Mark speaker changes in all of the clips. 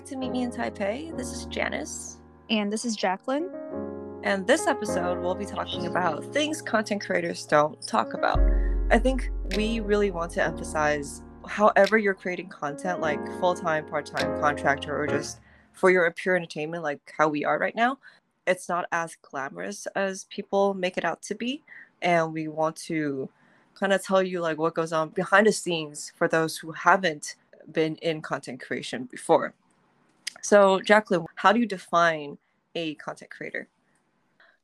Speaker 1: Back to Meet Me in Taipei. This is Janice.
Speaker 2: And this is Jacqueline.
Speaker 1: And this episode, we'll be talking about things content creators don't talk about. I think we really want to emphasize however you're creating content, like full time, part time, contractor, or just for your pure entertainment, like how we are right now, it's not as glamorous as people make it out to be. And we want to kind of tell you like what goes on behind the scenes for those who haven't been in content creation before. So, Jacqueline, how do you define a content creator?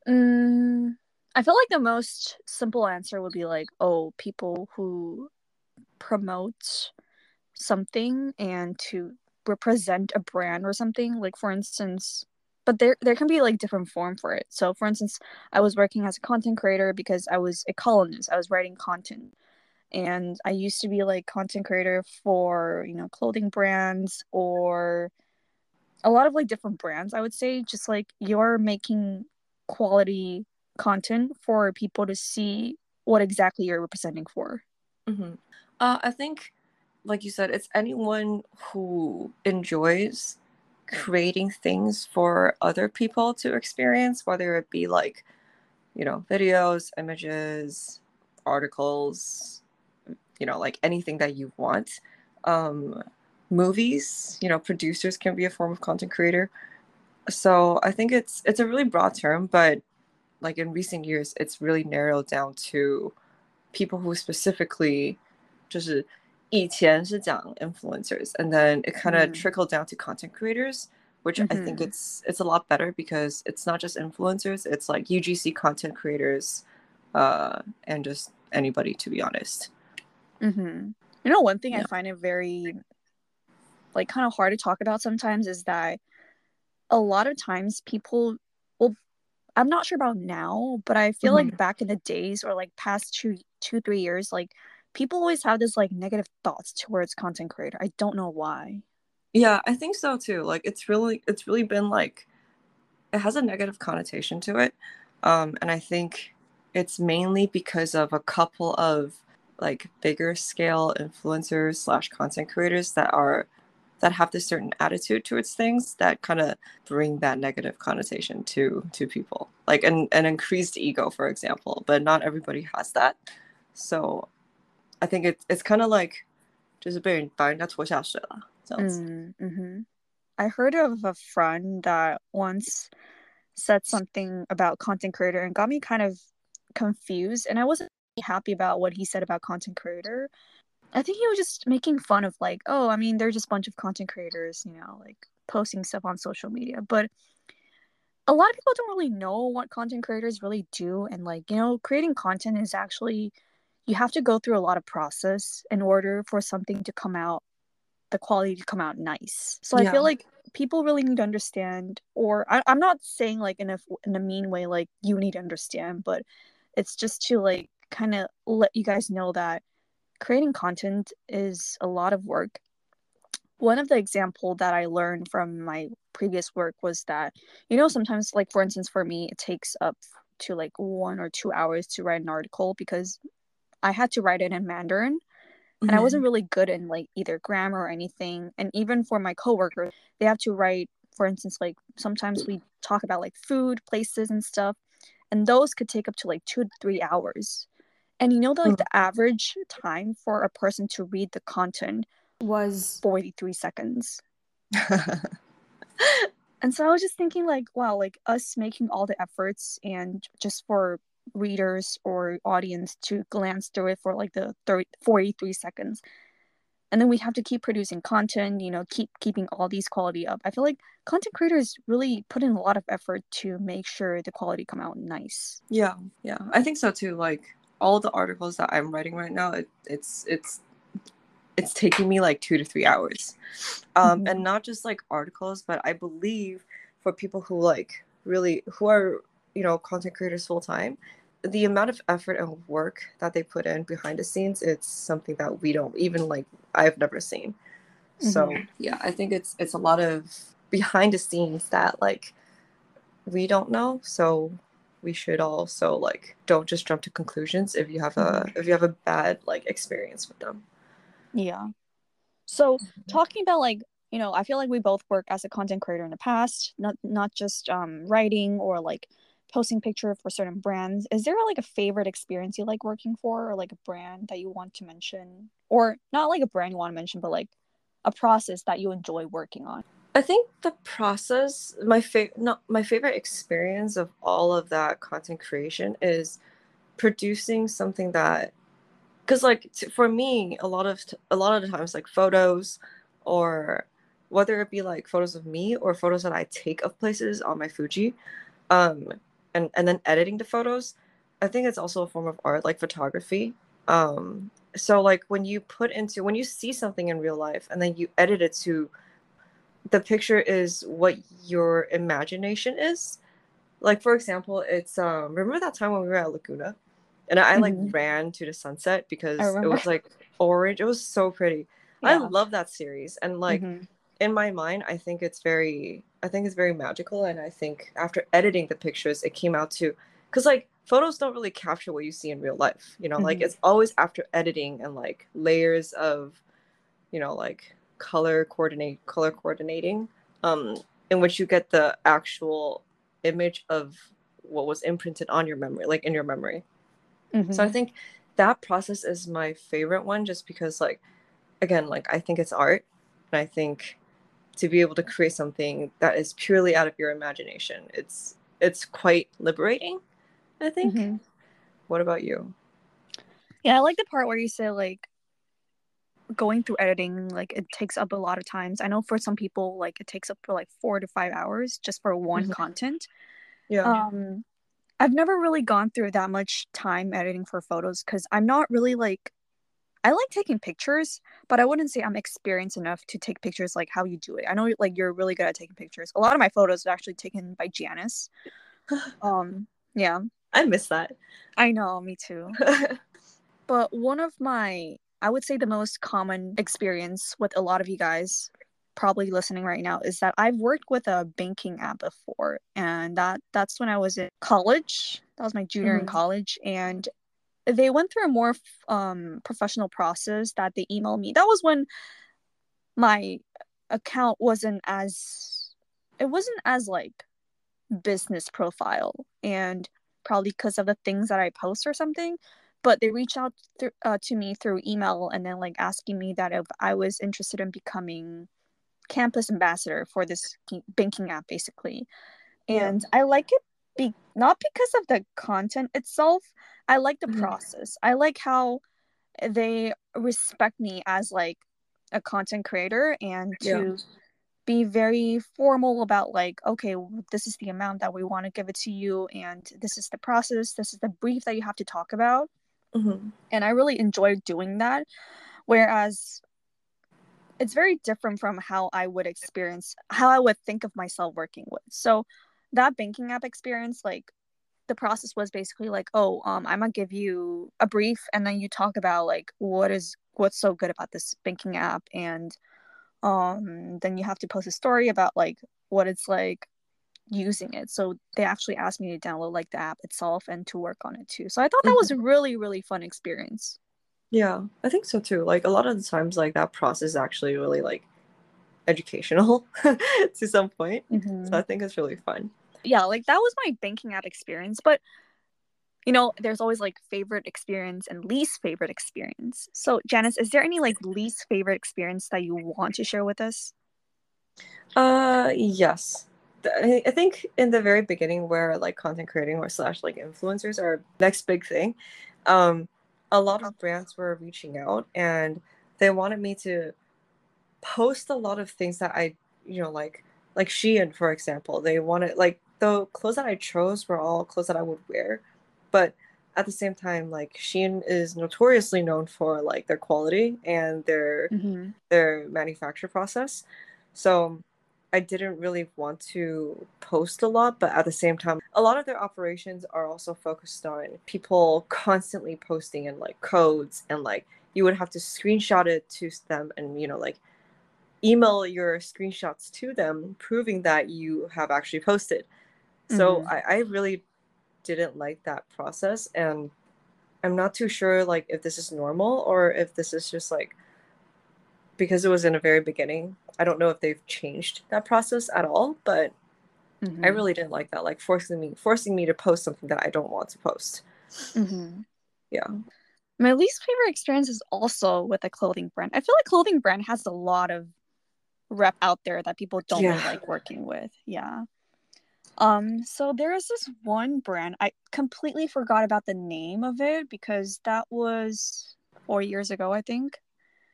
Speaker 2: Mm, I feel like the most simple answer would be like, oh, people who promote something and to represent a brand or something. Like, for instance, but there there can be like different form for it. So, for instance, I was working as a content creator because I was a columnist. I was writing content and i used to be like content creator for you know clothing brands or a lot of like different brands i would say just like you're making quality content for people to see what exactly you're representing for
Speaker 1: mm-hmm. uh, i think like you said it's anyone who enjoys creating things for other people to experience whether it be like you know videos images articles you know like anything that you want um movies you know producers can be a form of content creator so i think it's it's a really broad term but like in recent years it's really narrowed down to people who specifically 就是以前是讲 influencers and then it kind of mm. trickled down to content creators which mm-hmm. i think mm-hmm. it's it's a lot better because it's not just influencers it's like ugc content creators uh and just anybody to be honest
Speaker 2: Mm-hmm. You know, one thing yeah. I find it very, like, kind of hard to talk about sometimes is that a lot of times people well i'm not sure about now but i feel mm-hmm. like back in the days or like past two two three years like people always have this like negative thoughts towards content creator. I don't know why.
Speaker 1: Yeah i think so too. Like it's really it's really been like it has a negative connotation to it. Um and i think it's mainly because of a couple of like bigger scale influencers slash content creators that are that have this certain attitude towards things that kind of bring that negative connotation to to people. Like an, an increased ego for example but not everybody has that. So i think it, it's kind of like just being
Speaker 2: mm, mm-hmm. i heard of a friend that once said something about content creator and got me kind of confused and i wasn't happy about what he said about content creator I think he was just making fun of like, oh, I mean, they're just a bunch of content creators, you know, like posting stuff on social media. But a lot of people don't really know what content creators really do. And like, you know, creating content is actually you have to go through a lot of process in order for something to come out the quality to come out nice. So yeah. I feel like people really need to understand or I, i'm not saying like in a in a mean way like you need to understand but it's just to like kind of let you guys know that creating content is a lot of work. One of the example that I learned from my previous work was that you know sometimes like for instance for me it takes up to like one or two hours to write an article because I had to write it in Mandarin mm-hmm. and I wasn't mm-hmm. really good in like either grammar or anything and even for my coworkers they have to write for instance like sometimes we talk about like food places and stuff and those could take up to like 2 to 3 hours and you know that like mm. the average time for a person to read the content was 43 seconds. and so I was just thinking like, wow, like us making all the efforts and just for readers or audience to glance through it for like the 30, 43 seconds and then we have to keep producing content you know keep keeping all these quality up i feel like content creators really put in a lot of effort to make sure the quality come out nice
Speaker 1: yeah yeah i think so too like all the articles that I'm writing right now, it, it's it's it's taking me like two to three hours, um, mm-hmm. and not just like articles, but I believe for people who like really who are you know content creators full time, the amount of effort and work that they put in behind the scenes, it's something that we don't even like. I've never seen. Mm-hmm. So yeah, I think it's it's a lot of behind the scenes that like we don't know. So we should also like don't just jump to conclusions if you have a mm-hmm. if you have a bad like experience with them
Speaker 2: yeah so talking about like you know, I feel like we both work as a content creator in the past, not not just um, writing or like posting picture for certain brands. Is there like a favorite experience you like working for, or like a brand that you want to mention, or not like a brand you want to mention, but like a process that you enjoy working on?
Speaker 1: I think the process, my favorite, not my favorite experience of all of that content creation is producing something that, because like t- for me, a lot of t- a lot of the times, like photos, or whether it be like photos of me or photos that I take of places on my Fuji, um, and and then editing the photos, I think it's also a form of art, like photography. Um, so like when you put into when you see something in real life and then you edit it to the picture is what your imagination is. Like for example, it's um remember that time when we were at Laguna and I, I like ran to the sunset because it was like orange. It was so pretty. I love that series and like
Speaker 2: Mhm.
Speaker 1: in my mind i think it's very i think it's very magical and i think after editing the pictures it came out to because like photos don't really capture what you see in real life you know like
Speaker 2: Mhm.
Speaker 1: it's always after editing and like layers of you know like color coordinate color coordinating um in which you get the actual image of what was imprinted on your memory like in your memory so I
Speaker 2: Mhm.
Speaker 1: think that process is my favorite one just because like again, like I think it's art and I think to be able to create something that is purely out of your imagination, it's it's quite liberating, I think.
Speaker 2: Mhm.
Speaker 1: What about you?
Speaker 2: Yeah, I like the part where you say like going through editing, like it takes up a lot of times. I know for some people, like it takes up for like four to five hours just for one
Speaker 1: Mhm.
Speaker 2: content.
Speaker 1: Yeah.
Speaker 2: Um, I've never really gone through that much time editing for photos because I'm not really like I like taking pictures, but I wouldn't say I'm experienced enough to take pictures like how you do it. I know like you're really good at taking pictures. A lot of my photos are actually taken by Janice. Um, yeah,
Speaker 1: I miss that.
Speaker 2: I know, me too. But one of my, I would say the most common experience with a lot of you guys probably listening right now is that I've worked with a banking app before, and that that's when I was in college. That was my junior in
Speaker 1: Mhm.
Speaker 2: college, and they went through a more um, professional process that they emailed me. That was when my account wasn't as, it wasn't as like business profile, and probably because of the things that I post or something but they reached out th- uh, to me through email and then like asking me that if I was interested in becoming campus ambassador for this banking app basically.
Speaker 1: Yeah.
Speaker 2: And I like it be- not because of the content itself. I like the
Speaker 1: Mhm.
Speaker 2: process. I like how they respect me as like a content creator and
Speaker 1: Yeah.
Speaker 2: to be very formal about like okay this is the amount that we want to give it to you and this is the process this is the brief that you have to talk about
Speaker 1: Mhm.
Speaker 2: and I really enjoy doing that. Whereas it's very different from how I would experience, how I would think of myself working with. So that banking app experience, like the process was basically like, oh, um, I'm gonna give you a brief, and then you talk about like what is what's so good about this banking app, and um, then you have to post a story about like what it's like using it. So they actually asked me to download like the app itself and to work on it too. So I thought that was a really really fun experience.
Speaker 1: Yeah, I think so too. Like a lot of the times like that process is actually really like educational to some point.
Speaker 2: Mhm.
Speaker 1: So I think it's really fun.
Speaker 2: Yeah, like that was my banking app experience, but you know, there's always like favorite experience and least favorite experience. So Janice, is there any like least favorite experience that you want to share with us?
Speaker 1: Uh, yes. I think in the very beginning, where like content creating or slash like influencers are next big thing, um, a lot of brands were reaching out and they wanted me to post a lot of things that I, you know, like like Shein, for example. They wanted like the clothes that I chose were all clothes that I would wear, but at the same time, like Shein is notoriously known for like their quality and their
Speaker 2: Mm-hmm.
Speaker 1: their manufacture process. So I didn't really want to post a lot, but at the same time, a lot of their operations are also focused on people constantly posting and like codes and like you would have to screenshot it to them and you know like email your screenshots to them proving that you have actually posted. So
Speaker 2: Mhm.
Speaker 1: I, I really didn't like that process and I'm not too sure like if this is normal or if this is just like because it was in the very beginning I don't know if they've changed that process at all, but
Speaker 2: Mhm.
Speaker 1: I really didn't like that. Like forcing me forcing me to post something that I don't want to post.
Speaker 2: Mhm.
Speaker 1: Yeah.
Speaker 2: My least favorite experience is also with a clothing brand. I feel like clothing brand has a lot of rep out there that people don't really like working with. Yeah. Um, so there is this one brand. I completely forgot about the name of it because that was four years ago, I think.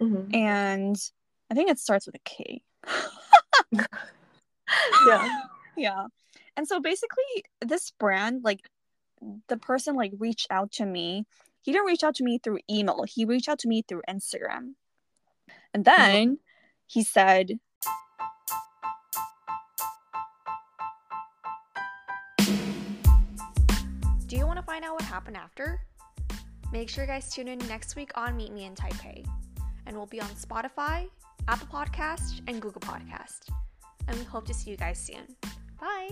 Speaker 1: Mhm.
Speaker 2: And I think it starts with a K.
Speaker 1: Yeah.
Speaker 2: yeah. And so basically this brand, like the person like reached out to me. He didn't reach out to me through email. He reached out to me through Instagram. And mm-hmm. then he said,
Speaker 3: Do you want to find out what happened after? Make sure you guys tune in next week on Meet Me in Taipei. And we'll be on Spotify, Apple Podcast, and Google Podcast. And we hope to see you guys soon. Bye!